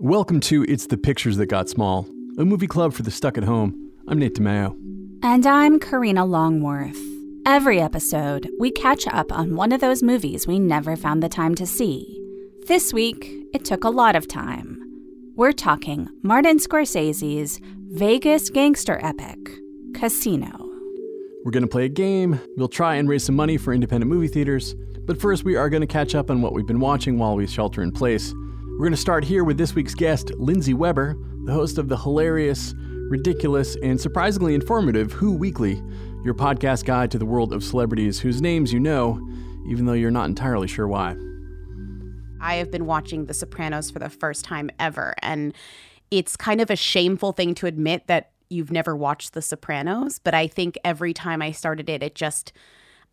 Welcome to It's the Pictures That Got Small, a movie club for the stuck at home. I'm Nate DiMeo. And I'm Karina Longworth. Every episode, we catch up on one of those movies we never found the time to see. This week, it took a lot of time. We're talking Martin Scorsese's Vegas gangster epic, Casino. We're going to play a game. We'll try and raise some money for independent movie theaters. But first, we are going to catch up on what we've been watching while we shelter in place. We're going to start here with this week's guest, Lindsey Weber, the host of the hilarious, ridiculous, and surprisingly informative Who Weekly, your podcast guide to the world of celebrities whose names you know, even though you're not entirely sure why. I have been watching The Sopranos for the first time ever. And it's kind of a shameful thing to admit that you've never watched The Sopranos. But I think every time I started it, it just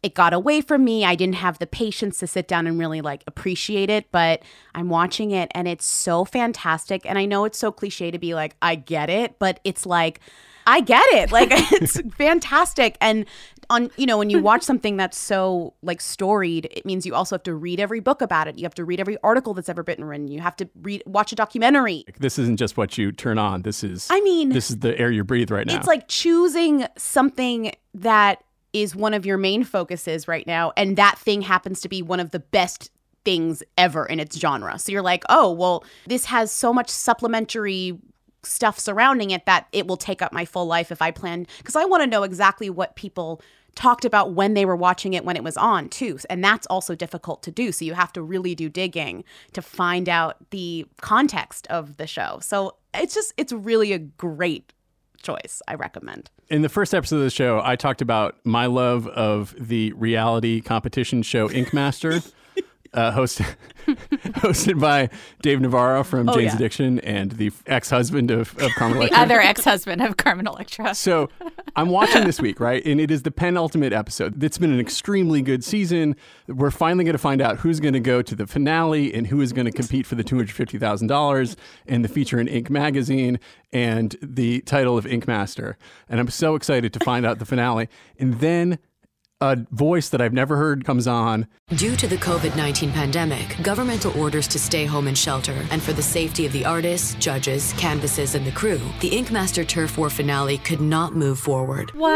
it got away from me. I didn't have the patience to sit down and really like appreciate it, but I'm watching it and it's so fantastic. And I know it's so cliche to be like, I get it, but it's like, I get it. Like it's fantastic. And on, you know, when you watch something that's so like storied, it means you also have to read every book about it. You have to read every article that's ever been written. You have to read, watch a documentary. This isn't just what you turn on. This is, I mean, this is the air you breathe right now. It's like choosing something that is one of your main focuses right now and that thing happens to be one of the best things ever in its genre. So you're like, "Oh, well, this has so much supplementary stuff surrounding it that it will take up my full life if I plan because I want to know exactly what people talked about when they were watching it when it was on too. And that's also difficult to do. So you have to really do digging to find out the context of the show. So it's just it's really a great choice. I recommend. In the first episode of the show, I talked about my love of the reality competition show Ink Master. Uh, hosted hosted by Dave Navarro from Oh, Jane's yeah. Addiction and the ex-husband of, of Carmen The Electra. other ex husband of Carmen Electra. So I'm watching this week, right? And it is the penultimate episode. It's been an extremely good season. We're finally going to find out who's going to go to the finale and who is going to compete for the $250,000 and the feature in Ink magazine and the title of Ink Master. And I'm so excited to find out the finale. And then a voice that I've never heard comes on. Due to the COVID 19 pandemic, governmental orders to stay home and shelter, and for the safety of the artists, judges, canvases, and the crew, the Ink Master Turf War finale could not move forward. What?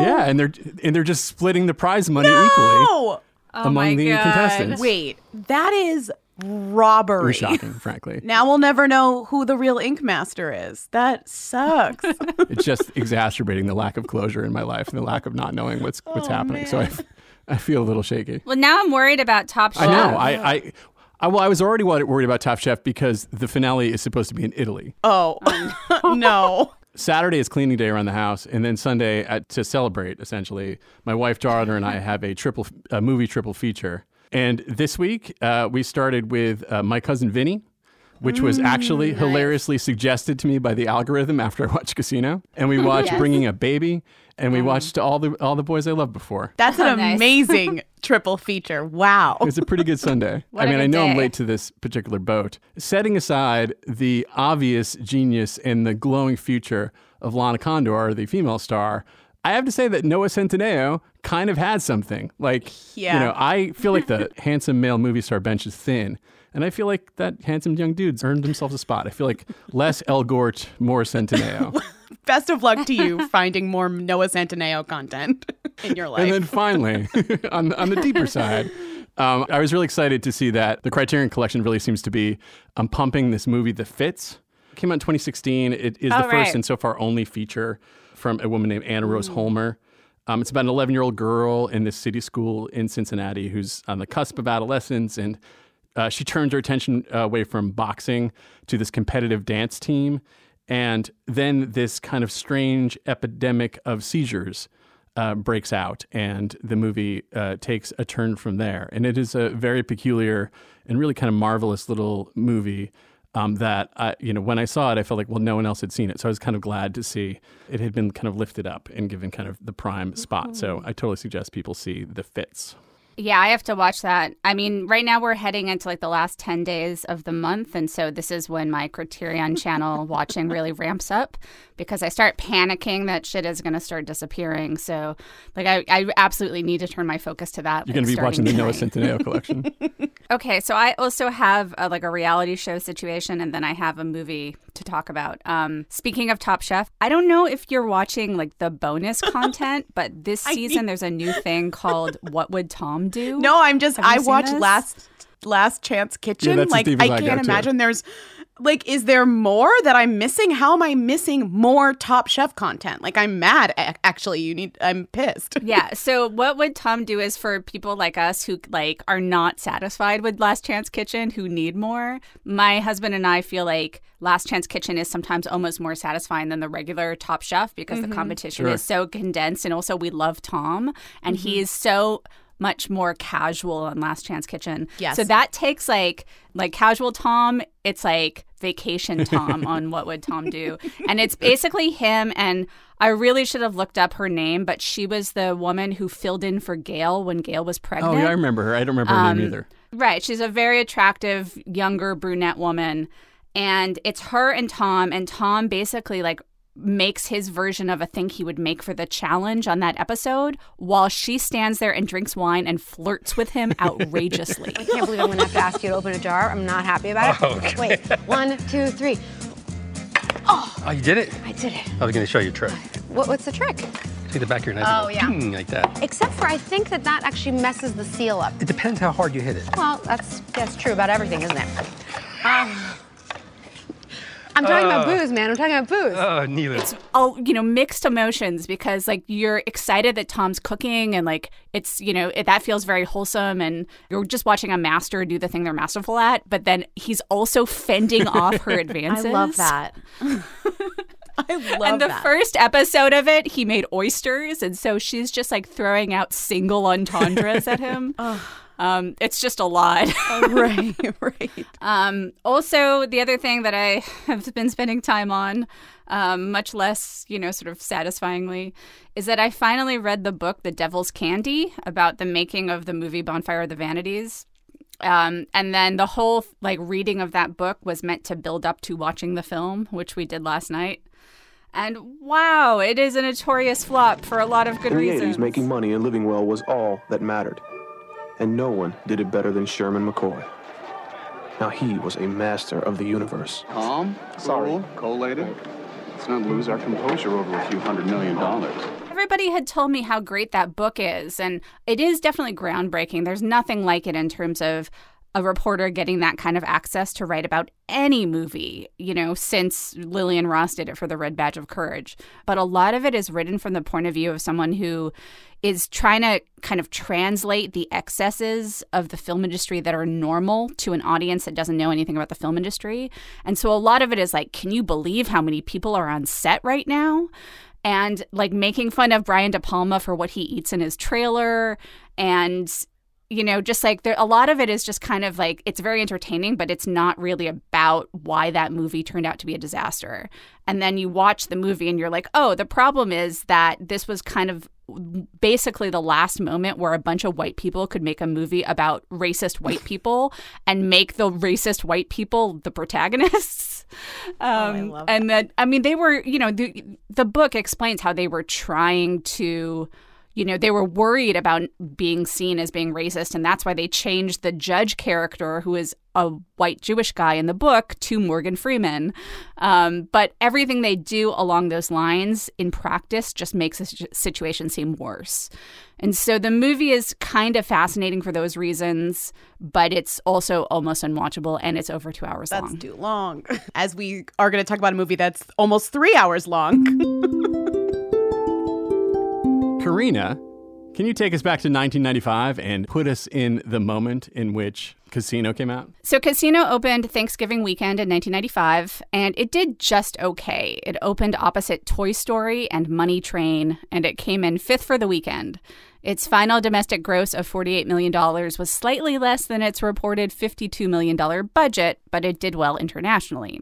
Yeah, and they're and they're just splitting the prize money equally Oh, among my the God. contestants. wait, that is It robbery. was shocking, frankly. Now we'll never know who the real Ink Master is. That sucks. it's just exacerbating the lack of closure in my life and the lack of not knowing what's oh, what's happening. So I, I feel a little shaky. Well, now I'm worried about Top Chef. I know. I, I, I well, I was already worried about Top Chef because the finale is supposed to be in Italy. oh, no. Saturday is cleaning day around the house, and then Sunday at, to celebrate. Essentially, my wife Darla and I have a triple a movie triple feature. And this week uh, we started with uh, my cousin Vinny. Which was actually hilariously suggested to me by the algorithm after I watched Casino, and we watched Bringing a Baby, and we watched all the all the boys I loved before. That's an nice. amazing triple feature. Wow. It was a pretty good Sunday. What I a mean, I good know I'm day. late to this particular boat. Setting aside the obvious genius and the glowing future of Lana Condor, the female star, I have to say that Noah Centineo kind of had something. Like, Yeah. you know, I feel like the handsome male movie star bench is thin. And I feel like that handsome young dude's earned themselves a spot. I feel like less Elgort, more Centineo. Best of luck to you finding more Noah Centineo content in your life. And then finally, on, on the deeper side, um, I was really excited to see that the Criterion Collection really seems to be um, pumping this movie, The Fits. It came out in 2016. It is Oh, the first right. and so far only feature from a woman named Anna Rose Holmer. Um, it's about an 11 year old girl in this city school in Cincinnati who's on the cusp of adolescence and uh, she turns her attention uh, away from boxing to this competitive dance team. And then this kind of strange epidemic of seizures uh, breaks out, and the movie uh, takes a turn from there. And it is a very peculiar and really kind of marvelous little movie um, that I, you know, when I saw it, I felt like, well, no one else had seen it, so I was kind of glad to see it had been kind of lifted up and given kind of the prime spot. So I totally suggest people see The Fits. Yeah, I have to watch that. I mean, right now we're heading into like the last 10 days of the month. And so this is when my Criterion channel watching really ramps up because I start panicking that shit is going to start disappearing. So, like, I, I absolutely need to turn my focus to that. You're going to be watching the Noah Centineo collection. okay. So I also have a, like a reality show situation and then I have a movie to talk about. Um, speaking of Top Chef, I don't know if you're watching like the bonus content, but this season there's a new thing called What Would Tom Do? No, I'm just I watched this? last Last Chance Kitchen. Yeah, like Steve I can't too. imagine there's like is there more that I'm missing? How am I missing more Top Chef content? Like I'm mad actually. You need I'm pissed. yeah. So what would Tom do is for people like us who like are not satisfied with Last Chance Kitchen, who need more. My husband and I feel like Last Chance Kitchen is sometimes almost more satisfying than the regular Top Chef because the competition Sure. is so condensed, and also we love Tom, and Mm-hmm. he is so much more casual on Last Chance Kitchen. Yes. So that takes like like casual Tom. It's like vacation Tom on what would Tom do, and it's basically him and. I really should have looked up her name, but she was the woman who filled in for Gail when Gail was pregnant. oh, yeah, I remember her. I don't remember her Um, name either. Right. She's a very attractive, younger brunette woman. And it's her and Tom. And Tom basically like makes his version of a thing he would make for the challenge on that episode while she stands there and drinks wine and flirts with him outrageously. I can't believe I'm gonna have to ask you to open a jar. I'm not happy about it. Wait, one, two, three. Oh, oh, you did it? I did it. I was going to show you a trick. What, what's the trick? See the back of your knife? Oh, Go yeah. ping, like that. Except for I think that that actually messes the seal up. It depends how hard you hit it. Well, that's that's true about everything, isn't it? Um, I'm talking about uh. booze, man. I'm talking about booze. Oh, neither. It's all you know mixed emotions because like you're excited that Tom's cooking and like it's you know it, that feels very wholesome and you're just watching a master do the thing they're masterful at but then he's also fending off her advances. I advances. love that. I love and the that. first episode of it, he made oysters, and so she's just like throwing out single entendres at him. Um, it's just a lot. right, right. Um, also, the other thing that I have been spending time on, um, much less, you know, sort of satisfyingly, is that I finally read the book The Devil's Candy about the making of the movie Bonfire of the Vanities. Um, and then the whole like reading of that book was meant to build up to watching the film, which we did last night. And wow, it is a notorious flop for a lot of good In the reasons. 80s, making money and living well was all that mattered. And no one did it better than Sherman McCoy. Now he was a master of the universe. Calm, sorry, collated. Let's not lose our composure over a few hundred million dollars. Everybody had told me how great that book is, and it is definitely groundbreaking. There's nothing like it in terms of a reporter getting that kind of access to write about any movie, you know, since Lillian Ross did it for the Red Badge of Courage. But a lot of it is written from the point of view of someone who is trying to kind of translate the excesses of the film industry that are normal to an audience that doesn't know anything about the film industry. And so a lot of it is like, can you believe how many people are on set right now? and like making fun of Brian De Palma for what he eats in his trailer and you know just like there a lot of it is just kind of like it's very entertaining but it's not really about why that movie turned out to be a disaster. And then you watch the movie and you're like oh the problem is that this was kind of basically the last moment where a bunch of white people could make a movie about racist white people and make the racist white people the protagonists. Um, love and that I mean they were you know the the book explains how they were trying to you know they were worried about being seen as being racist and that's why they changed the judge character who is a white Jewish guy in the book to Morgan Freeman um, but everything they do along those lines in practice just makes the situation seem worse and so the movie is kind of fascinating for those reasons but it's also almost unwatchable and it's over two hours That's long too long. As we are going to talk about a movie that's almost three hours long. Karina, can you take us back to 1995 and put us in the moment in which Casino came out? So Casino opened Thanksgiving weekend in 1995, and it did just okay. It opened opposite Toy Story and Money Train, and it came in fifth for the weekend. Its final domestic gross of $48 million was slightly less than its reported $52 million budget, but it did well internationally.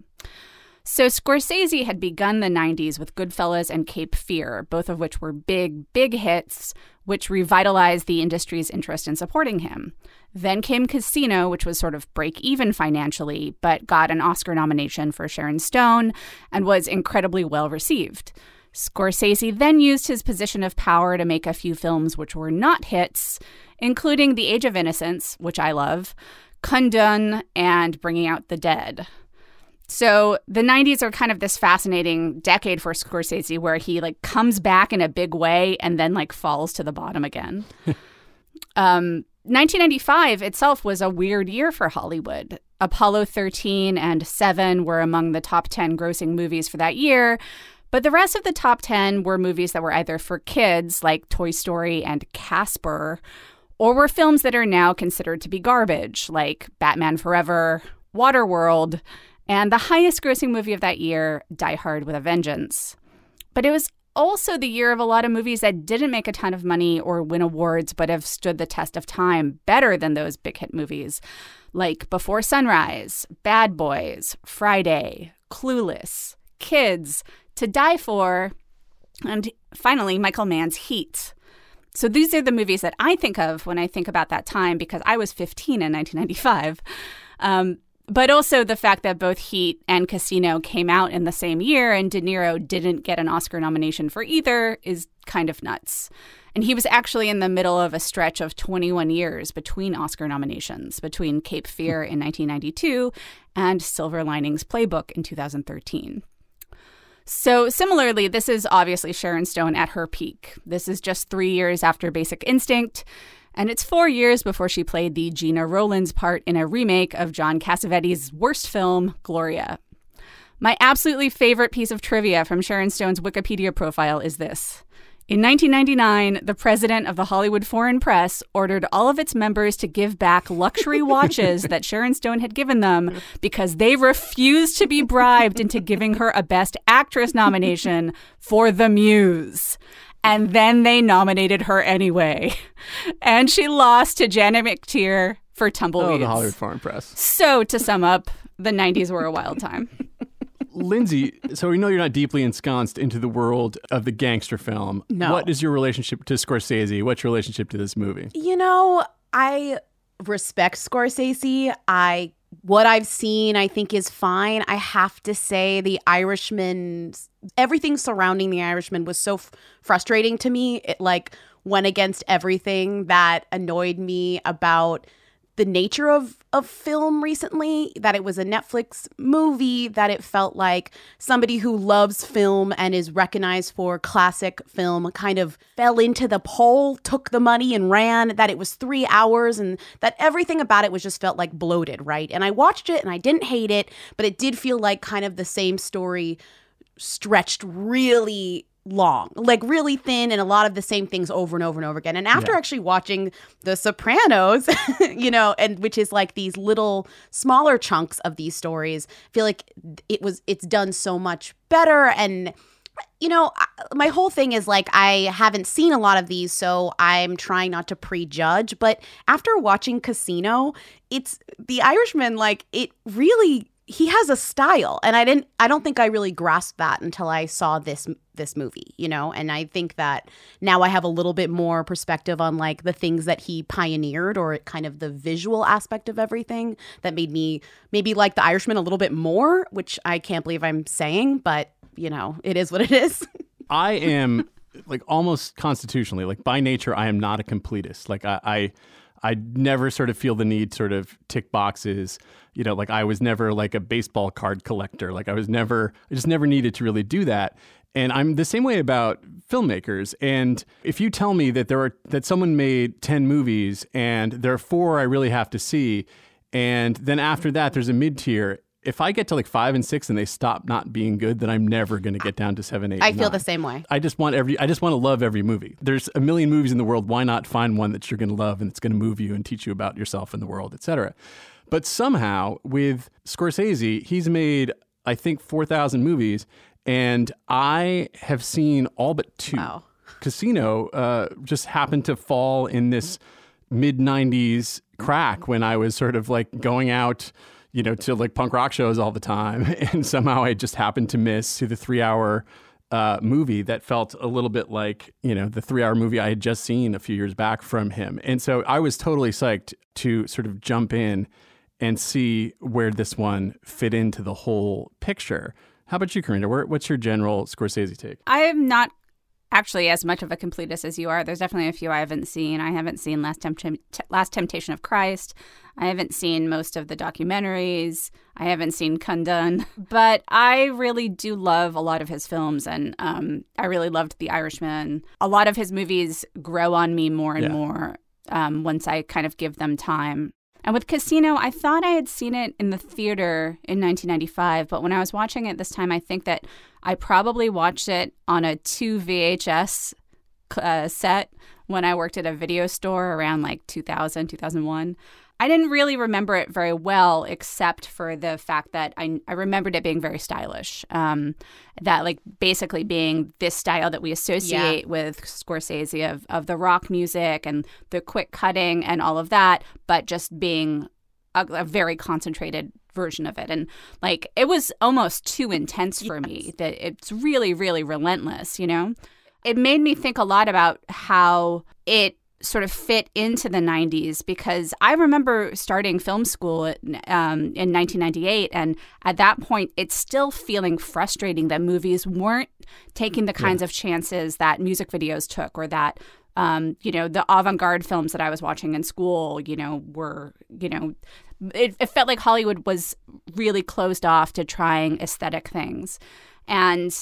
So Scorsese had begun the 90s with Goodfellas and Cape Fear, both of which were big, big hits, which revitalized the industry's interest in supporting him. Then came Casino, which was sort of break even financially, but got an Oscar nomination for Sharon Stone and was incredibly well received. Scorsese then used his position of power to make a few films which were not hits, including The Age of Innocence, which I love, Kundun, and Bringing Out the Dead. So the 90s are kind of this fascinating decade for Scorsese where he like comes back in a big way and then like falls to the bottom again. um, 1995 itself was a weird year for Hollywood. Apollo 13 and 7 were among the top 10 grossing movies for that year, but the rest of the top 10 were movies that were either for kids, like Toy Story and Casper, or were films that are now considered to be garbage, like Batman Forever, Waterworld, and the highest grossing movie of that year, Die Hard with a Vengeance. But it was also the year of a lot of movies that didn't make a ton of money or win awards, but have stood the test of time better than those big hit movies, like Before Sunrise, Bad Boys, Friday, Clueless, Kids, To Die For, and finally, Michael Mann's Heat. So these are the movies that I think of when I think about that time because I was 15 in 1995. Um, but also the fact that both Heat and Casino came out in the same year and De Niro didn't get an Oscar nomination for either is kind of nuts. And he was actually in the middle of a stretch of 21 years between Oscar nominations, between Cape Fear in 1992 and Silver Linings Playbook in 2013. So, similarly, this is obviously Sharon Stone at her peak. This is just three years after Basic Instinct. And it's four years before she played the Gena Rowlands part in a remake of John Cassavetes' worst film, Gloria. My absolutely favorite piece of trivia from Sharon Stone's Wikipedia profile is this. In 1999, the president of the Hollywood Foreign Press ordered all of its members to give back luxury watches that Sharon Stone had given them because they refused to be bribed into giving her a Best Actress nomination for The Muse and then they nominated her anyway. And she lost to Janet McTeer for Tumbleweeds. Oh, the Hollywood Foreign Press. So, to sum up, the 90s were a wild time. Lindsey, so we know you're not deeply ensconced into the world of the gangster film. No. What is your relationship to Scorsese? What's your relationship to this movie? You know, I respect Scorsese. I what I've seen, I think is fine. I have to say, The Irishman, everything surrounding The Irishman was so f- frustrating to me. It like went against everything that annoyed me about the nature of of film recently that it was a Netflix movie that it felt like somebody who loves film and is recognized for classic film kind of fell into the pole took the money and ran that it was 3 hours and that everything about it was just felt like bloated right? And I watched it and I didn't hate it but it did feel like kind of the same story stretched really long, like really thin, and a lot of the same things over and over and over again. And after Yeah. actually watching The Sopranos, you know, and which is like these little smaller chunks of these stories, I feel like it was it's done so much better and you know, I- my whole thing is like I haven't seen a lot of these, so I'm trying not to prejudge. But after watching Casino, it's The Irishman. Like it really, he has a style, and I didn't. I don't think I really grasped that until I saw this this movie. You know, and I think that now I have a little bit more perspective on like the things that he pioneered, or kind of the visual aspect of everything that made me maybe like The Irishman a little bit more, which I can't believe I'm saying, but you know, it is what it is. I am like almost constitutionally, like by nature, I am not a completist. Like I, I, I never sort of feel the need sort of tick boxes. You know, like I was never like a baseball card collector. Like I was never, I just never needed to really do that. And I'm the same way about filmmakers. And if you tell me that there are that someone made ten movies and there are four I really have to see, and then after that there's a mid tier. If I get to like five and six and they stop not being good, then I'm never going to get down to seven, eight. I feel the same way. I just want every I just want to love every movie. There's a million movies in the world. Why not find one that you're going to love and it's going to move you and teach you about yourself and the world, etc. But somehow with Scorsese, he's made I think 4,000 movies and I have seen all but two. Wow. Casino uh, just happened to fall in this mid 90s crack when I was sort of like going out you know, to like punk rock shows all the time. And somehow I just happened to miss to the three hour uh, movie that felt a little bit like, you know, the three hour movie I had just seen a few years back from him. And so I was totally psyched to sort of jump in and see where this one fit into the whole picture. How about you, Karina? What's your general Scorsese take? I am not actually as much of a completist as you are. There's definitely a few I haven't seen. I haven't seen Last, Tempt- Last Temptation of Christ. I haven't seen most of the documentaries. I haven't seen Kundun. But I really do love a lot of his films, and um, I really loved The Irishman. A lot of his movies grow on me more and Yeah. more um, once I kind of give them time. And with Casino, I thought I had seen it in the theater in 1995, but when I was watching it this time, I think that I probably watched it on a two VHS uh, set when I worked at a video store around like 2000, 2001. I didn't really remember it very well, except for the fact that I, I remembered it being very stylish. Um, that, like, basically being this style that we associate with Scorsese of, of the rock music and the quick cutting and all of that, but just being a, a very concentrated version of it. And, like, it was almost too intense for me that it's really, really relentless, you know? It made me think a lot about how it sort of fit into the 90s because I remember starting film school at, um, in 1998, and at that point, it's still feeling frustrating that movies weren't taking the kinds of chances that music videos took or that. Um, you know, the avant garde films that I was watching in school, you know, were, you know, it, it felt like Hollywood was really closed off to trying aesthetic things. And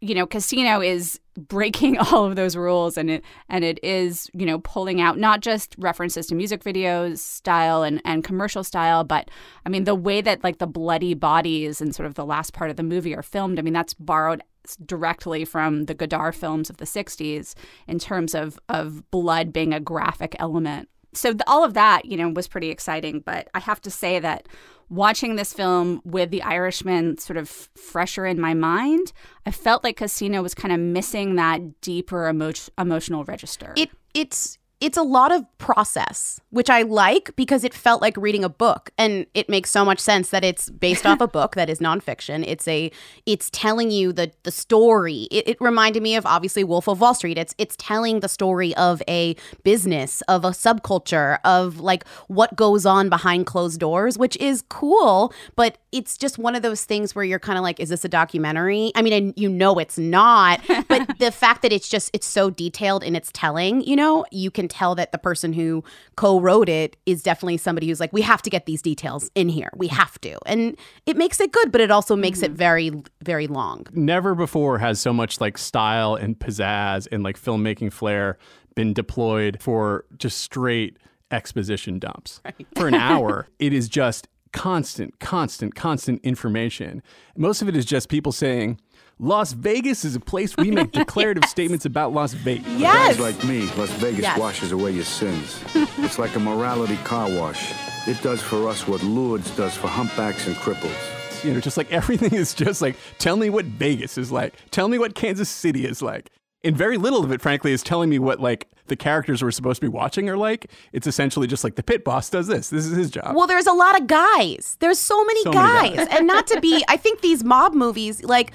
you know, Casino is breaking all of those rules, and it and it is you know pulling out not just references to music videos style and and commercial style, but I mean the way that like the bloody bodies and sort of the last part of the movie are filmed. I mean that's borrowed directly from the Godard films of the '60s in terms of of blood being a graphic element. So th- all of that you know was pretty exciting, but I have to say that watching this film with the Irishman sort of fresher in my mind, I felt like Casino was kind of missing that deeper emo- emotional register. It it's it's a lot of process, which I like because it felt like reading a book, and it makes so much sense that it's based off a book that is nonfiction. It's a it's telling you the the story. It, it reminded me of obviously Wolf of Wall Street. It's it's telling the story of a business, of a subculture, of like what goes on behind closed doors, which is cool. But it's just one of those things where you're kind of like, is this a documentary? I mean, and you know it's not, but the fact that it's just it's so detailed in its telling, you know, you can tell that the person who co-wrote it is definitely somebody who's like, we have to get these details in here. We have to. And it makes it good, but it also makes it mm-hmm. very, very long. Never before has so much like style and pizzazz and like filmmaking flair been deployed for just straight exposition dumps. right. For an hour, it is just constant, constant, constant information. Most of it is just people saying, Las Vegas is a place we make declarative statements about Las Vegas. Yes. Guys like me, Las Vegas Yes. washes away your sins. it's like a morality car wash. It does for us what Lourdes does for humpbacks and cripples. You know, just like everything is just like, tell me what Vegas is like. Tell me what Kansas City is like. And very little of it, frankly, is telling me what like the characters we're supposed to be watching are like. It's essentially just like the pit boss does this. This is his job. Well, there's a lot of guys. There's so many So many guys. guys. and not to be, I think these mob movies, like,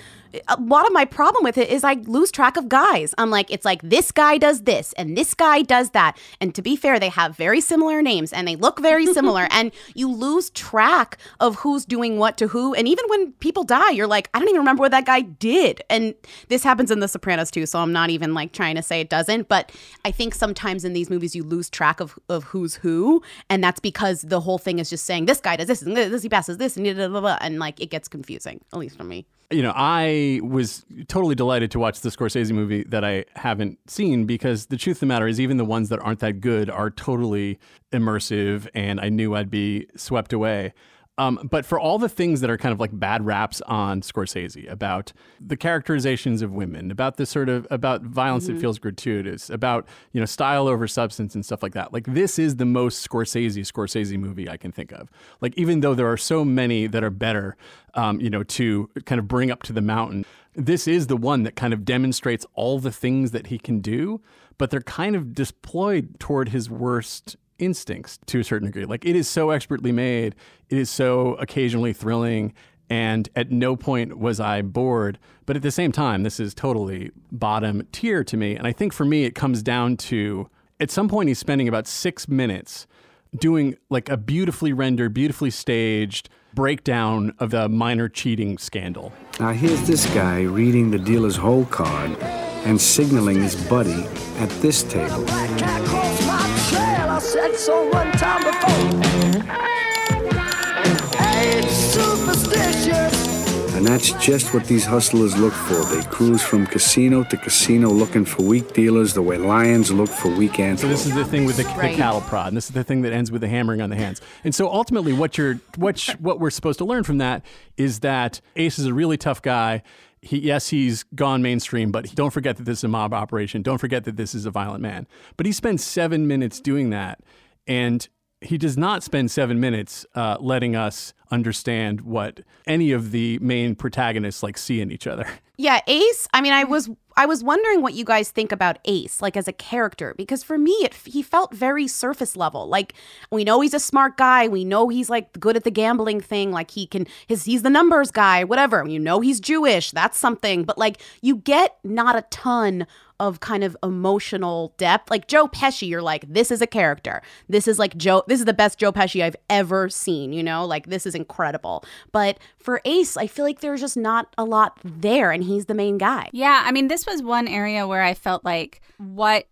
a lot of my problem with it is I lose track of guys. I'm like, it's like this guy does this and this guy does that. And to be fair, they have very similar names and they look very similar. and you lose track of who's doing what to who. And even when people die, you're like, I don't even remember what that guy did. And this happens in The Sopranos too. So I'm not even like trying to say it doesn't. But I think sometimes in these movies, you lose track of, of who's who. And that's because the whole thing is just saying this guy does this and this, he passes this and blah, blah, blah, and like it gets confusing, at least for me. you know, I was totally delighted to watch the Scorsese movie that I haven't seen because the truth of the matter is, even the ones that aren't that good are totally immersive, and I knew I'd be swept away. Um, but for all the things that are kind of like bad raps on Scorsese about the characterizations of women, about this sort of about violence that feels gratuitous, about you know style over substance and stuff like that. Like this is the most Scorsese Scorsese movie I can think of. Like even though there are so many that are better, um, you know, to kind of bring up to the mountain, this is the one that kind of demonstrates all the things that he can do, but they're kind of deployed toward his worst instincts to a certain degree. Like it is so expertly made, it is so occasionally thrilling, and at no point was I bored. But at the same time, this is totally bottom tier to me. And I think for me, it comes down to at some point he's spending about six minutes doing like a beautifully rendered, beautifully staged breakdown of the minor cheating scandal. Now here's this guy reading the dealer's hole card and signaling his buddy at this table. And that's just what these hustlers look for. They cruise from casino to casino looking for weak dealers the way lions look for weak So this is the thing with the, Right. the cattle prod, and this is the thing that ends with the hammering on the hands. And so ultimately, what you're, what sh- what we're supposed to learn from that is that Ace is a really tough guy. He, yes, he's gone mainstream, but don't forget that this is a mob operation. Don't forget that this is a violent man. But he spends seven minutes doing that, and he does not spend seven minutes uh, letting us understand what any of the main protagonists like see in each other. Yeah, Ace. I mean, I was I was wondering what you guys think about Ace, like as a character, because for me, it he felt very surface level. Like we know he's a smart guy, we know he's like good at the gambling thing, like he can his he's the numbers guy, whatever. You know he's Jewish, that's something. But like you get not a ton of kind of emotional depth. Like Joe Pesci, you're like, this is a character. This is like Joe, this is the best Joe Pesci I've ever seen, you know? Like this is incredible. But for Ace, I feel like there's just not a lot there and he's the main guy. Yeah, I mean, this was one area where I felt like what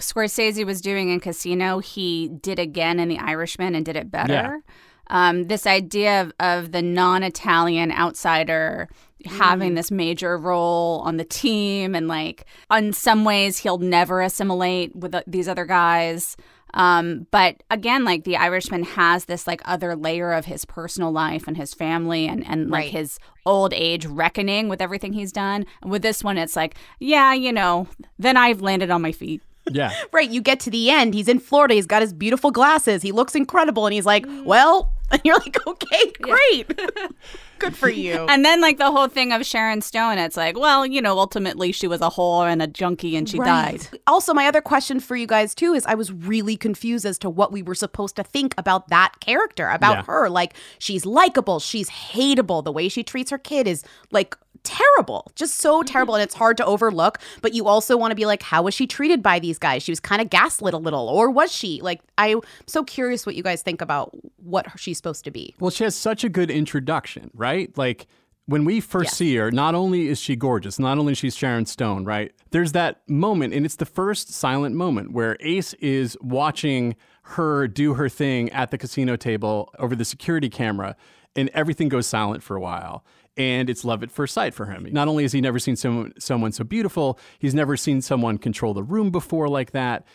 Scorsese was doing in Casino, he did again in The Irishman and did it better. Um, this idea of, of the non Italian outsider having this major role on the team, and like, in some ways, he'll never assimilate with these other guys. Um, but again, like the Irishman has this like other layer of his personal life and his family and, and like Right. his old age reckoning with everything he's done. And with this one, it's like, yeah, you know, then I've landed on my feet. Yeah. Right, you get to the end, he's in Florida, he's got his beautiful glasses, he looks incredible, and he's like, well, and you're like, okay, great. Good for you. And then like the whole thing of Sharon Stone, it's like, well, you know, ultimately she was a whore and a junkie and she died. Also, my other question for you guys too is I was really confused as to what we were supposed to think about that character, about Yeah. her. Like, she's likable, she's hateable. The way she treats her kid is like terrible, just so mm-hmm. terrible. And it's hard to overlook. But you also want to be like, how was she treated by these guys? She was kind of gaslit a little, or was she? Like, I'm so curious what you guys think about what she's supposed to be. Well, she has such a good introduction, right? Like when we first Yes. see her, not only is she gorgeous, not only is she Sharon Stone, right? There's that moment, and it's the first silent moment where Ace is watching her do her thing at the casino table over the security camera, and everything goes silent for a while. And it's love at first sight for him. Not only has he never seen someone, someone so beautiful, he's never seen someone control the room before like that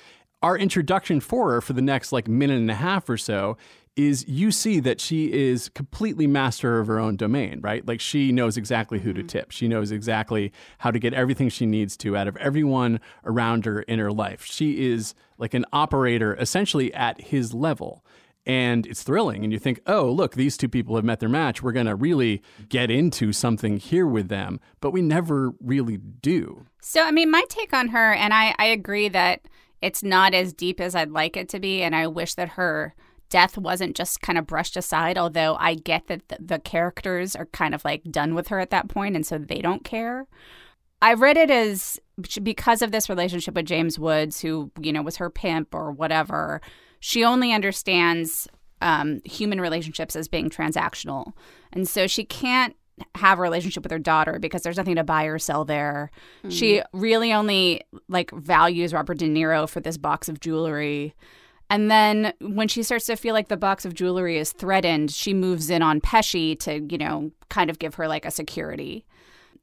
our introduction for her for the next like minute and a half or so is you see that she is completely master of her own domain, right? Like she knows exactly who to mm-hmm. tip. She knows exactly how to get everything she needs to out of everyone around her in her life. She is like an operator essentially at his level. And it's thrilling. And you think, oh, look, these two people have met their match. We're going to really get into something here with them. But we never really do. So, I mean, my take on her, and I, I agree that it's not as deep as I'd like it to be. And I wish that her death wasn't just kind of brushed aside, although I get that the, the characters are kind of like done with her at that point, and so they don't care. I read it as because of this relationship with James Woods, who, you know, was her pimp or whatever, she only understands um, human relationships as being transactional. And so she can't have a relationship with her daughter because there's nothing to buy or sell there. She really only like values Robert De Niro for this box of jewelry. And then when she starts to feel like the box of jewelry is threatened, she moves in on Pesci to, you know, kind of give her like a security.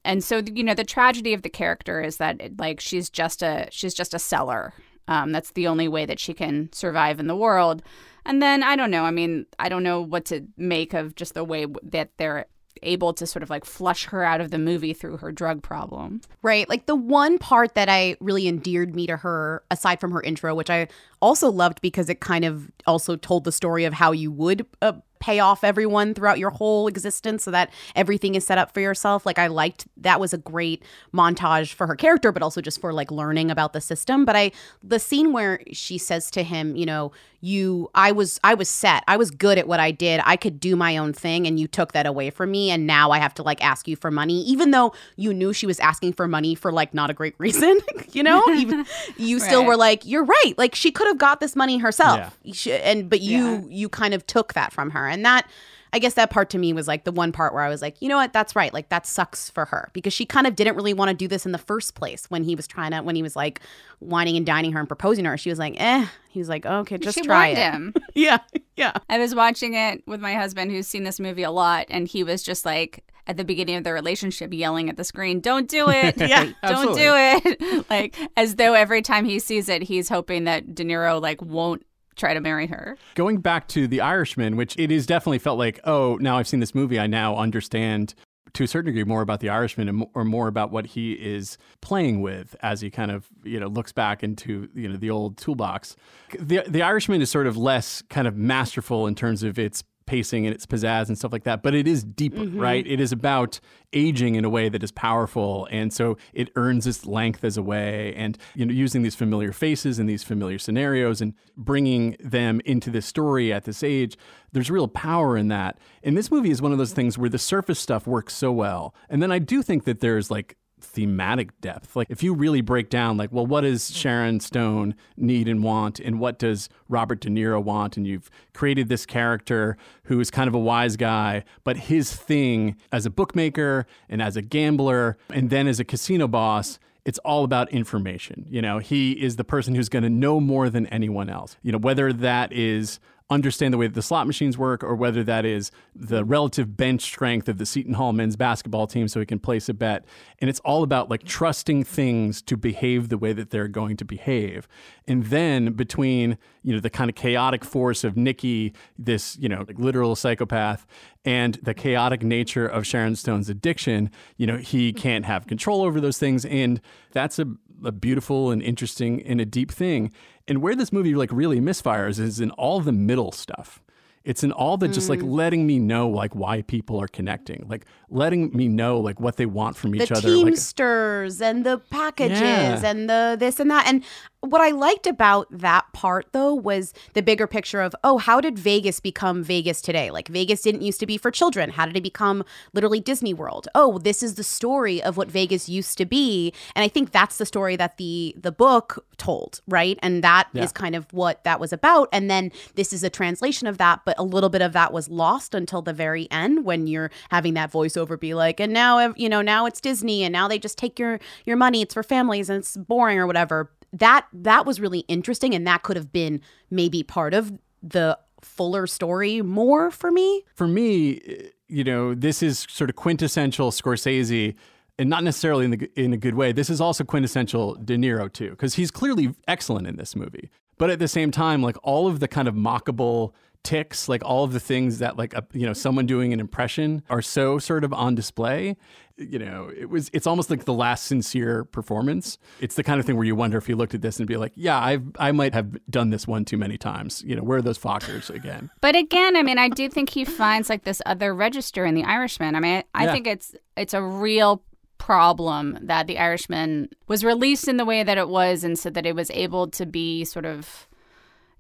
And so, you know, the tragedy of the character is that like she's just a she's just a seller. Um, that's the only way that she can survive in the world. And then I don't know. I mean, I don't know what to make of just the way that they're able to sort of like flush her out of the movie through her drug problem. Right. Like the one part that I really endeared me to her, aside from her intro, which I also loved because it kind of also told the story of how you would uh, pay off everyone throughout your whole existence so that everything is set up for yourself. Like I liked that was a great montage for her character, but also just for like learning about the system. But I, the scene where she says to him, you know, you I was I was set. I was good at what I did. I could do my own thing and you took that away from me and now I have to like ask you for money even though you knew she was asking for money for like not a great reason, you know? Even you still were like you're right. Like she could have got this money herself. Yeah. You should- and but you you kind of took that from her. And that I guess that part to me was like the one part where I was like, you know what, that's right. Like that sucks for her because she kind of didn't really want to do this in the first place when he was trying to when he was like wining and dining her and proposing to her. She was like, eh. He was like, okay, just she try it. him. Yeah, yeah. I was watching it with my husband who's seen this movie a lot, and he was just like at the beginning of their relationship yelling at the screen, Don't do it. Yeah, Don't do it. like as though every time he sees it, he's hoping that De Niro like won't try to marry her. Going back to The Irishman, which it is definitely felt like, oh, now I've seen this movie, I now understand to a certain degree more about The Irishman and or more about what he is playing with as he kind of, you know, looks back into, you know, the old toolbox. The The Irishman is sort of less kind of masterful in terms of its pacing and its pizzazz and stuff like that, but it is deeper, mm-hmm. right? It is about aging in a way that is powerful, and so it earns its length as a way, and you know, using these familiar faces and these familiar scenarios and bringing them into this story at this age. There's real power in that. And this movie is one of those things where the surface stuff works so well, and then I do think that there's like thematic depth. Like if you really break down like well what does Sharon Stone need and want and what does Robert De Niro want and you've created this character who is kind of a wise guy but his thing as a bookmaker and as a gambler and then as a casino boss it's all about information. You know, he is the person who's going to know more than anyone else. You know, whether that is understand the way that the slot machines work or whether that is the relative bench strength of the Seton Hall men's basketball team so he can place a bet. And it's all about like trusting things to behave the way that they're going to behave. And then between, you know, the kind of chaotic force of Nicky, this, you know, like literal psychopath, and the chaotic nature of Sharon Stone's addiction, you know, he can't have control over those things. And that's a, a beautiful and interesting and a deep thing. And where this movie like really misfires is in all the middle stuff. It's in all the just like mm. letting me know like why people are connecting, like letting me know like what they want from each the other. Like, teamsters and the packages Yeah. and the this and that and what i liked about that part though was the bigger picture of oh how did vegas become vegas today like vegas didn't used to be for children how did it become literally disney world oh this is the story of what vegas used to be and i think that's the story that the the book told right and that is Yeah. kind of what that was about and then this is a translation of that but a little bit of that was lost until the very end when you're having that voiceover be like and now you know now it's disney and now they just take your your money it's for families and it's boring or whatever that that was really interesting and that could have been maybe part of the fuller story more for me for me, eh, you know, this is sort of quintessential Scorsese, and not necessarily in the in a good way. This is also quintessential De Niro too, because he's clearly excellent in this movie. But at the same time, like all of the kind of mockable tics, like all of the things that like a, you know someone doing an impression are so sort of on display. You know, it was it's almost like the last sincere performance. It's the kind of thing where you wonder if you looked at this and be like, yeah, I I might have done this one too many times. You know, where are those Fockers again? But again, I mean, I do think he finds like this other register in the Irishman. I mean, I, I Yeah. think it's it's a real problem that the Irishman was released in the way that it was, and so that it was able to be sort of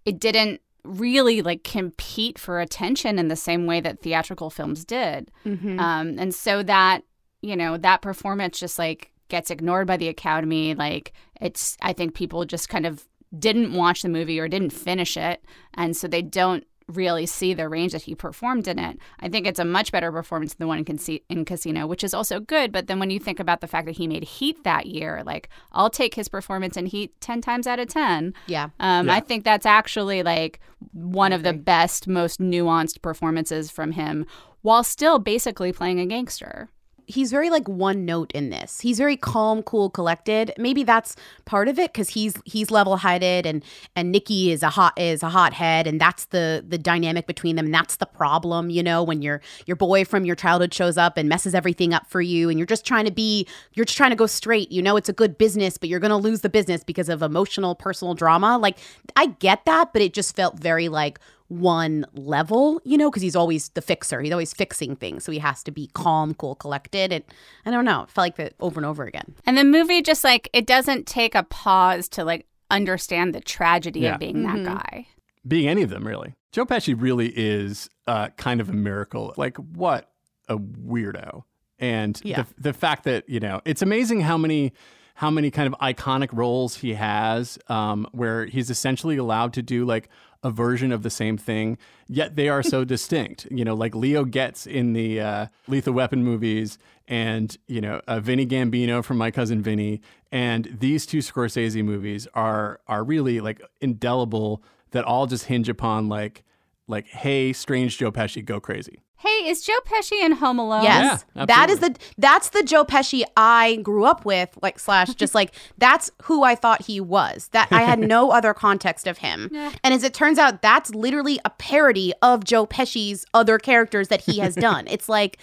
it didn't really like compete for attention in the same way that theatrical films did. Um, and so that, you know, that performance just like gets ignored by the Academy. Like it's, I think people just kind of didn't watch the movie or didn't finish it. And so they don't really see the range that he performed in it. I think it's a much better performance than the one in, in Casino, which is also good. But then when you think about the fact that he made Heat that year, like I'll take his performance in Heat 10 times out of 10. yeah Um, Yeah. I think that's actually like one of the best, most nuanced performances from him while still basically playing a gangster. He's very like one note in this. He's very calm, cool, collected. Maybe that's part of it because he's he's level headed and and Nicky is a hot is a hothead and that's the the dynamic between them and that's the problem. You know when your your boy from your childhood shows up and messes everything up for you and you're just trying to be you're just trying to go straight. You know it's a good business but you're gonna lose the business because of emotional personal drama. Like I get that, but it just felt very like one level, you know, because he's always the fixer. He's always fixing things. So he has to be calm, cool, collected. And I don't know. It felt like that over and over again. And the movie just like it doesn't take a pause to like understand the tragedy Yeah. of being that guy. being any of them, really. Joe Pesci really is uh, kind of a miracle. Like, what a weirdo. And Yeah. the, the fact that, you know, it's amazing how many how many kind of iconic roles he has um, where he's essentially allowed to do like a version of the same thing, yet they are so distinct. You know, like Leo Getz in the uh, Lethal Weapon movies and, you know, uh, Vinny Gambino from My Cousin Vinny. And these two Scorsese movies are are really like indelible that all just hinge upon like, like, hey, strange Joe Pesci, go crazy. Hey, is Joe Pesci in Home Alone? Yes, Yeah, that is the that's the Joe Pesci I grew up with. Like slash, just like that's who I thought he was. That I had no other context of him. And as it turns out, that's literally a parody of Joe Pesci's other characters that he has done. it's like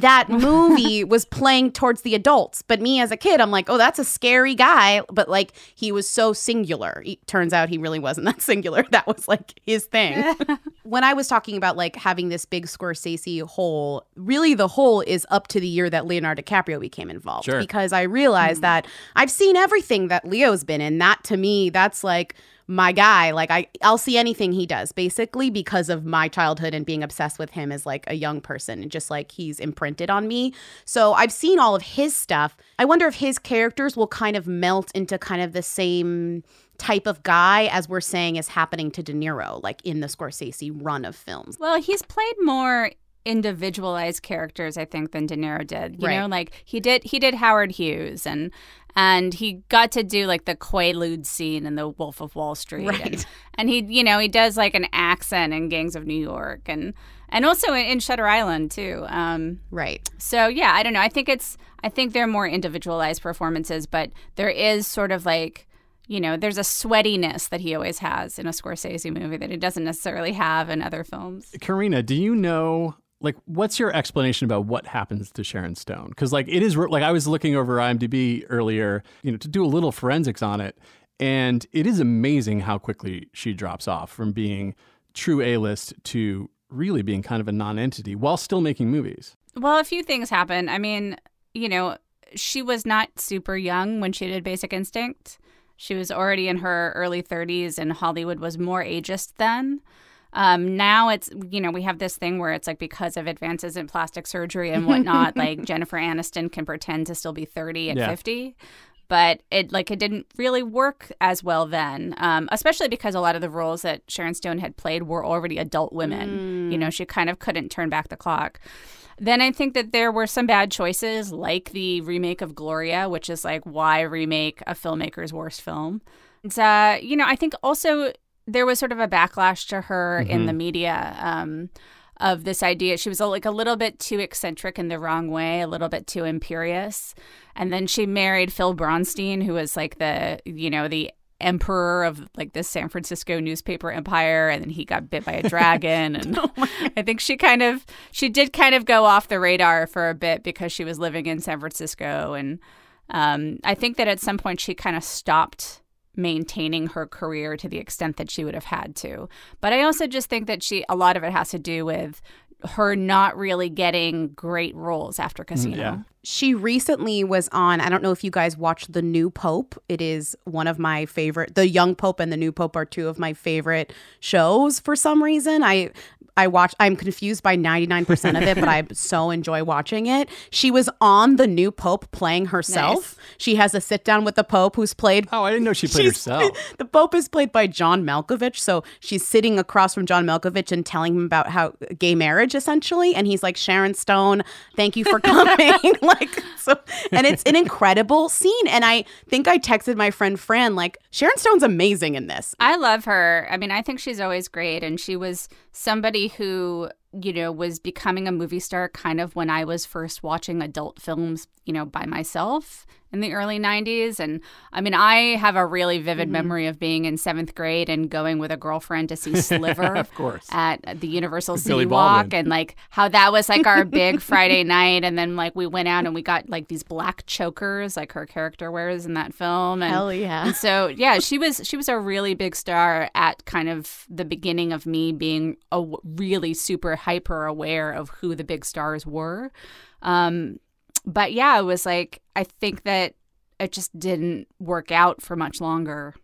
that movie was playing towards the adults, but me as a kid, I'm like, oh, that's a scary guy. But like he was so singular. It turns out he really wasn't that singular. That was like his thing. when I was talking about like having this big Scorsese hole, really the hole is up to the year that Leonardo DiCaprio became involved. Sure. Because I realized hmm. that I've seen everything that Leo's been in. That to me, that's like my guy. Like I I'll see anything he does, basically, because of my childhood and being obsessed with him as like a young person and just like he's imprinted on me. So I've seen all of his stuff. I wonder if his characters will kind of melt into kind of the same type of guy as we're saying is happening to De Niro, like in the Scorsese run of films. Well, he's played more individualized characters, I think, than De Niro did. You Right. know, like he did he did Howard Hughes and and he got to do like the Quaalude scene in the Wolf of Wall Street. Right. And, and he you know, he does like an accent in Gangs of New York and and also in, in Shutter Island too. Um Right. so yeah, I don't know. I think it's I think they're more individualized performances, but there is sort of like you know, there's a sweatiness that he always has in a Scorsese movie that he doesn't necessarily have in other films. Karina, do you know like what's your explanation about what happens to Sharon Stone? Because like it is like I was looking over IMDb earlier, you know, to do a little forensics on it, and it is amazing how quickly she drops off from being true A list to really being kind of a non-entity while still making movies. Well, a few things happen. I mean, you know, she was not super young when she did Basic Instinct. She was already in her early 30s, and Hollywood was more ageist then. Um, now it's, you know, we have this thing where it's like because of advances in plastic surgery and whatnot, like Jennifer Aniston can pretend to still be 30 at Yeah. 50. But it like it didn't really work as well then, um, especially because a lot of the roles that Sharon Stone had played were already adult women. You know, she kind of couldn't turn back the clock. Then I think that there were some bad choices, like the remake of Gloria, which is like, why remake a filmmaker's worst film? It's, uh, you know, I think also there was sort of a backlash to her in the media um, of this idea. She was like a little bit too eccentric in the wrong way, a little bit too imperious. And then she married Phil Bronstein, who was like the, you know, the emperor of like the San Francisco newspaper empire and then he got bit by a dragon and I think she kind of she did kind of go off the radar for a bit because she was living in San Francisco and um, I think that at some point she kind of stopped maintaining her career to the extent that she would have had to. But I also just think that she a lot of it has to do with her not really getting great roles after mm-hmm, Casino. yeah. She recently was on, I don't know if you guys watched The New Pope. It is one of my favorite. The Young Pope and The New Pope are two of my favorite shows for some reason. I I watch I'm confused by 99% of it, but I so enjoy watching it. She was on The New Pope playing herself. She has a sit down with the Pope who's played Oh, I didn't know she played herself. The Pope is played by John Malkovich. So she's sitting across from John Malkovich and telling him about how gay marriage essentially. And he's like, Sharon Stone, thank you for coming. like, so, and it's an incredible scene. And I think I texted my friend Fran, like, Sharon Stone's amazing in this. I love her. I mean, I think she's always great. And she was somebody who, you know, was becoming a movie star kind of when I was first watching adult films, you know, by myself in the early 90s. And I mean, I have a really vivid memory of being in seventh grade and going with a girlfriend to see Sliver Of course. at the Universal City Walk. And like how that was like our big Friday night. And then like we went out and we got like these black chokers, like her character wears in that film. And Hell yeah. and so yeah, she was she was a really big star at kind of the beginning of me being a really super hyper aware of who the big stars were. Um, but yeah, it was like I think that it just didn't work out for much longer.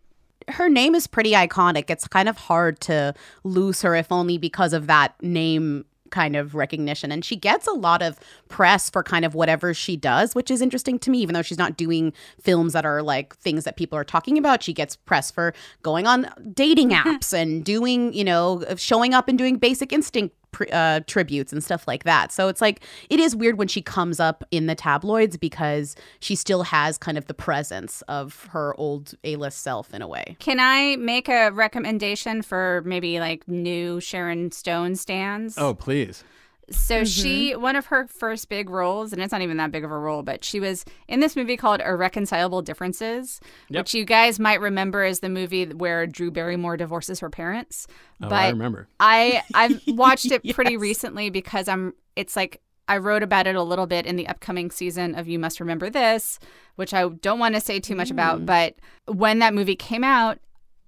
her name is pretty iconic. It's kind of hard to lose her, if only because of that name kind of recognition. And she gets a lot of press for kind of whatever she does, which is interesting to me, even though she's not doing films that are like things that people are talking about. She gets press for going on dating apps and doing, you know, showing up and doing basic instinct pr- uh, tributes and stuff like that. So it's like it is weird when she comes up in the tabloids because she still has kind of the presence of her old A-list self in a way. Can I make a recommendation for maybe like new Sharon Stone stands? Oh, please. So she, mm-hmm. one of her first big roles, and it's not even that big of a role, but she was in this movie called Irreconcilable Differences, Yep. which you guys might remember as the movie where Drew Barrymore divorces her parents. Oh, but I remember. I I've watched it pretty recently because I'm. It's like I wrote about it a little bit in the upcoming season of You Must Remember This, which I don't want to say too much about. Mm. But when that movie came out,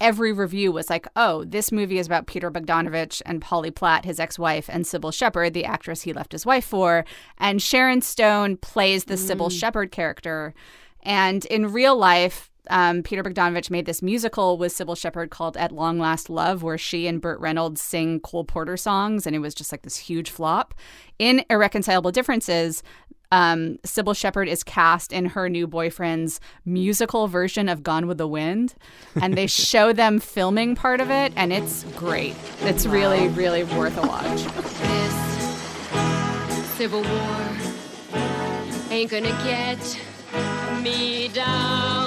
every review was like, "Oh, this movie is about Peter Bogdanovich and Polly Platt, his ex-wife, and Cybill Shepherd, the actress he left his wife for." And Sharon Stone plays the Cybill Shepherd character. And in real life, um, Peter Bogdanovich made this musical with Cybill Shepherd called At Long Last Love, where she and Burt Reynolds sing Cole Porter songs, and it was just like this huge flop. In Irreconcilable Differences, um, Cybill Shepherd is cast in her new boyfriend's musical version of Gone with the Wind, and they show them filming part of it, and it's great. It's really, really worth a watch. This Civil War ain't gonna get me down.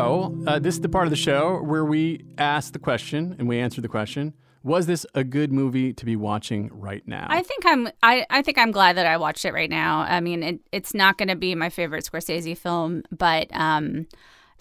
So, uh, this is the part of the show where we ask the question and we answer the question Was this a good movie to be watching right now? I think I'm. I, I think I'm glad that I watched it right now. I mean, it, it's not going to be my favorite Scorsese film, but um,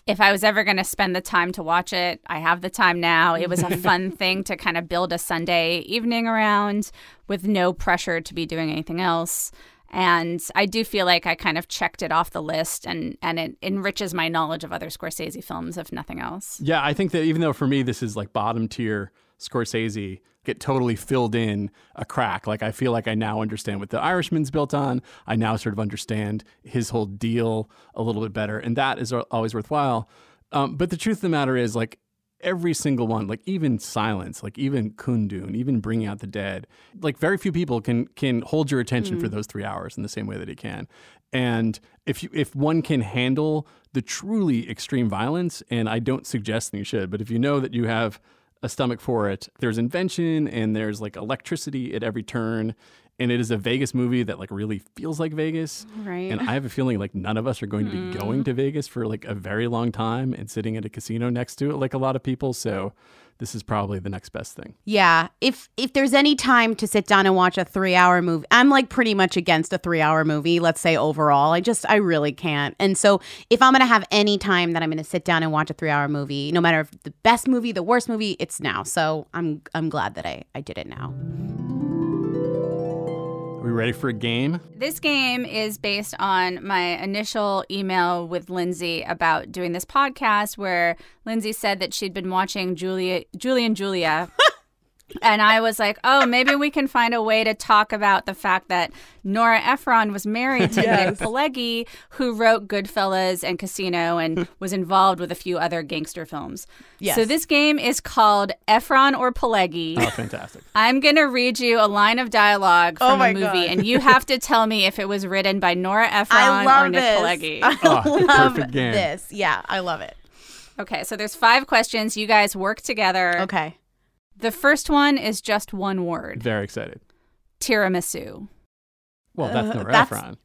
if I was ever going to spend the time to watch it, I have the time now. It was a fun thing to kind of build a Sunday evening around with no pressure to be doing anything else. And I do feel like I kind of checked it off the list, and and it enriches my knowledge of other Scorsese films, if nothing else. Yeah, I think that even though for me this is like bottom tier Scorsese, get totally filled in a crack. Like I feel like I now understand what The Irishman's built on. I now sort of understand his whole deal a little bit better, and that is always worthwhile. Um, but the truth of the matter is, like every single one, like even Silence, like even Kundun, even Bringing Out the Dead, like very few people can can hold your attention for mm. those three hours in the same way that he can. And if you if one can handle the truly extreme violence, and I don't suggest that you should, but if you know that you have a stomach for it, there's invention and there's like electricity at every turn. And it is a Vegas movie that like really feels like Vegas. Right. And I have a feeling like none of us are going to be going mm. to Vegas for like a very long time and sitting at a casino next to it like a lot of people. So this is probably the next best thing. Yeah, if if there's any time to sit down and watch a 3-hour movie, I'm like pretty much against a 3-hour movie, let's say overall. I just I really can't. And so if I'm going to have any time that I'm going to sit down and watch a 3-hour movie, no matter if the best movie, the worst movie, it's now. So I'm I'm glad that I I did it now. We ready for a game? This game is based on my initial email with Lindsey about doing this podcast where Lindsey said that she'd been watching Julia Julie and Julia. and I was like, "Oh, maybe we can find a way to talk about the fact that Nora Ephron was married to Nick Pileggi, who wrote Goodfellas and Casino and was involved with a few other gangster films." Yes. So this game is called Ephron or Pileggi. Oh, fantastic. I'm going to read you a line of dialogue Oh from my a movie, God. and you have to tell me if it was written by Nora Ephron or Nick this. Pileggi. I Oh, love perfect game. this. Yeah, I love it. Okay, so there's five questions. You guys work together. Okay. The first one is just one word Very excited. tiramisu. Well, that's Uh, Nora that's- Ephron.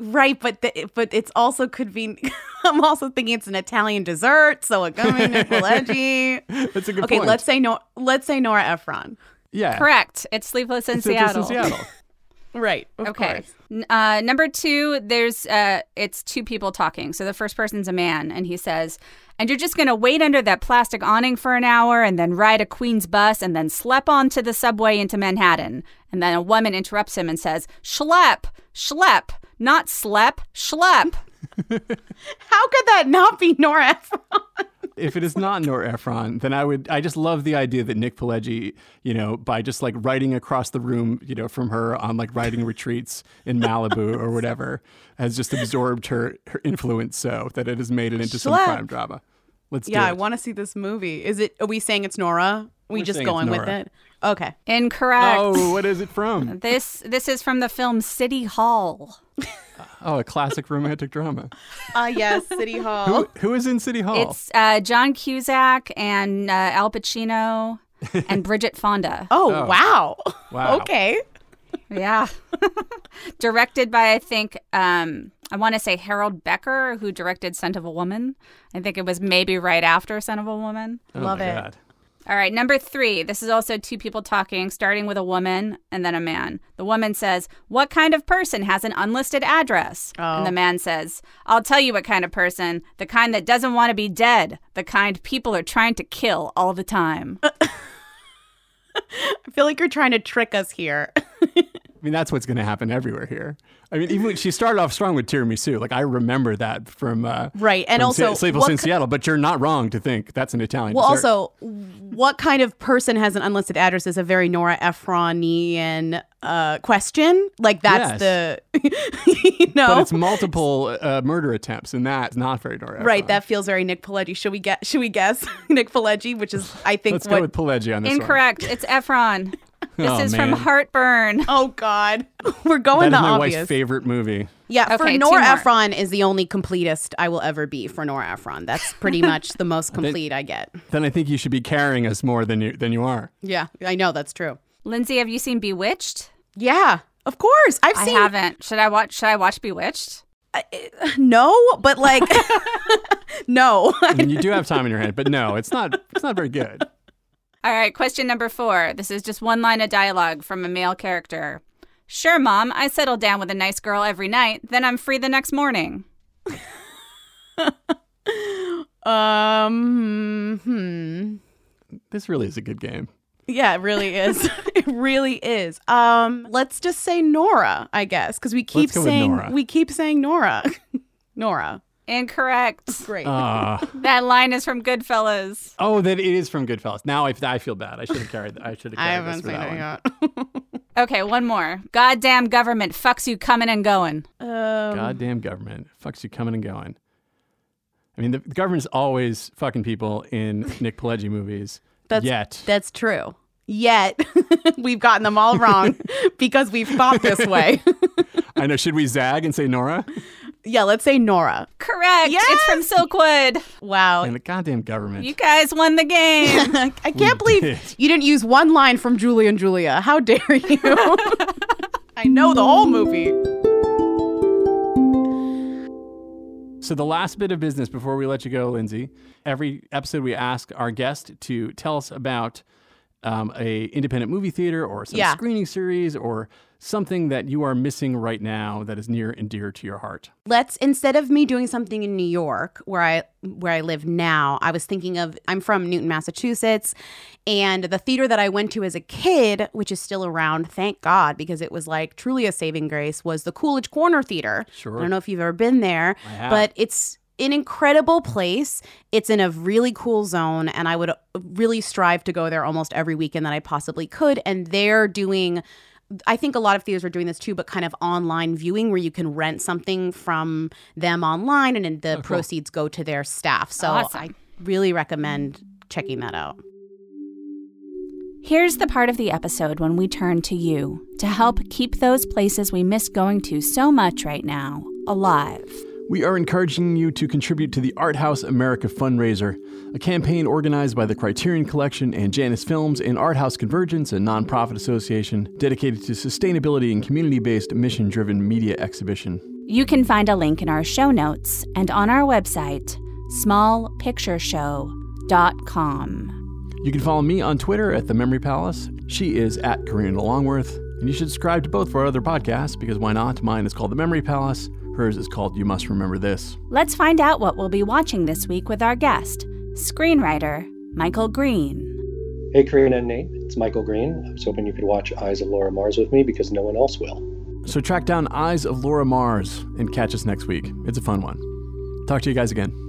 Right, but the, but it's also could be. I'm also thinking it's an Italian dessert, so it comes in Nicoletti. That's a good Okay, point. let's say no. Let's say Nora Ephron. yeah. Correct. It's Sleepless in It's just Seattle. in Seattle. Right. Of Okay. course. N- Uh, number two, there's uh, it's two people talking. So the first person's a man, and he says, "And you're just gonna wait under that plastic awning for an hour, and then ride a Queens bus, and then slep onto the subway into Manhattan." And then a woman interrupts him and says, "Schlep, schlep, not slep, schlep." How could that not be Nora Ephron? If it is not Nora Ephron, then I would. I just love the idea that Nick Pileggi, you know, by just like writing across the room, you know, from her on like writing retreats in Malibu or whatever, has just absorbed her her influence so that it has made it into some crime drama. Let's yeah, do I want to see this movie. Is it? Are we saying it's Nora? we We're just going with it? Okay. Incorrect. Oh, what is it from? This this is from the film City Hall. Oh, a classic romantic drama. Ah, yes, City Hall. Who who is in City Hall? It's uh, John Cusack and uh, Al Pacino and Bridget Fonda. Oh, Oh. wow. Wow. Okay. Yeah. directed by, I think, um, I want to say Harold Becker, who directed Scent of a Woman. I think it was maybe right after Scent of a Woman. Oh Love my it. God. All right, number three. This is also two people talking, starting with a woman and then a man. The woman says, What kind of person has an unlisted address? And the oh. man says, I'll tell you what kind of person. The kind that doesn't want to be dead. The kind people are trying to kill all the time. I feel like you're trying to trick us here. I mean, that's what's going to happen everywhere here. I mean, even when she started off strong with tiramisu. Like I remember that from uh, Right, and from also, Se- Sleepless in ki- Seattle. But you're not wrong to think that's an Italian. Well, dessert. also, what kind of person has an unlisted address is a very Nora Ephronian uh, question. Like that's the, you know, but it's multiple uh, murder attempts, and that's not very Nora. right. That feels very Nick Pileggi. Should we get? Should we guess Nick Pileggi? Which is, I think, Let's what. go with Pileggi on this one. Incorrect. It's Ephron. This Oh, is from. Heartburn. oh God, we're That going is the my obvious. wife's favorite movie. Yeah, for Okay, two Nora. Ephron is the only completest I will ever be for Nora Ephron. That's pretty much the most complete I get. Then I think you should be carrying us more than you than you are. Yeah, I know that's true. Lindsey, have you seen Bewitched? Yeah, of course. I've seen. I haven't. Should I watch? Should I watch Bewitched? Uh, no, but like no. I mean, you do have time in your hand, but no, it's not. It's not very good. All right, question number four. This is just one line of dialogue from a male character. Sure, Mom, I settle down with a nice girl every night, then I'm free the next morning. um hmm. This really is a good game. Yeah, it really is. it really is. Um let's just say Nora, I guess, cuz we keep saying we keep saying Nora. Nora. Incorrect. Great. Uh, That line is from Goodfellas. oh, that it is from Goodfellas. Now I, I feel bad. I should have carried. I should have. I carried haven't this for seen that it one. yet. Okay, one more. Goddamn government fucks you coming and going. um, Goddamn government fucks you coming and going. I mean, the, the government's always fucking people in Nick Pileggi movies. That's Yet, that's true. Yet we've gotten them all wrong because we've thought this way. I know. Should we zag and say Nora? Yeah, let's say Nora. Correct. It's from Silkwood. Wow. And the goddamn government. You guys won the game. I can't believe did. you didn't use one line from Julie and Julia. How dare you? I know the whole movie. So the last bit of business before we let you go, Lindsey. Every episode we ask our guest to tell us about um, a independent movie theater or some Yeah. screening series or something that you are missing right now that is near and dear to your heart. Let's instead of me doing something in New York where I where I live now, I was thinking of I'm from Newton, Massachusetts, and the theater that I went to as a kid, which is still around, thank God, because it was like truly a saving grace, was the Coolidge Corner Theater. Sure. I don't know if you've ever been there, but it's an incredible place. It's in a really cool zone, and I would really strive to go there almost every weekend that I possibly could. And they're doing. I think a lot of theaters are doing this too, but kind of online viewing where you can rent something from them online and then the oh, proceeds go to their staff. So Awesome. I really recommend checking that out. Here's the part of the episode when we turn to you to help keep those places we miss going to so much right now alive. We are encouraging you to contribute to the Art House America fundraiser, a campaign organized by the Criterion Collection and Janus Films and Art House Convergence, a nonprofit association dedicated to sustainability and community based, mission driven media exhibition. You can find a link in our show notes and on our website, smallpictureshow.com. You can follow me on Twitter at The Memory Palace. She is at Karina Longworth. And you should subscribe to both of our other podcasts because why not? Mine is called The Memory Palace. Hers is called You Must Remember This. Let's find out what we'll be watching this week with our guest, screenwriter Michael Green. Hey, Karina and Nate. It's Michael Green. I was hoping you could watch Eyes of Laura Mars with me because no one else will. So track down Eyes of Laura Mars and catch us next week. It's a fun one. Talk to you guys again.